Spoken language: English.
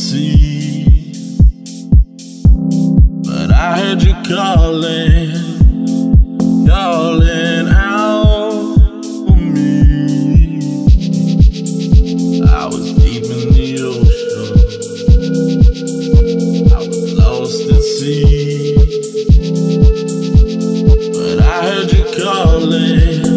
see. But I heard you calling, calling out for me. I was deep in the ocean, I was lost at sea. But I heard you calling.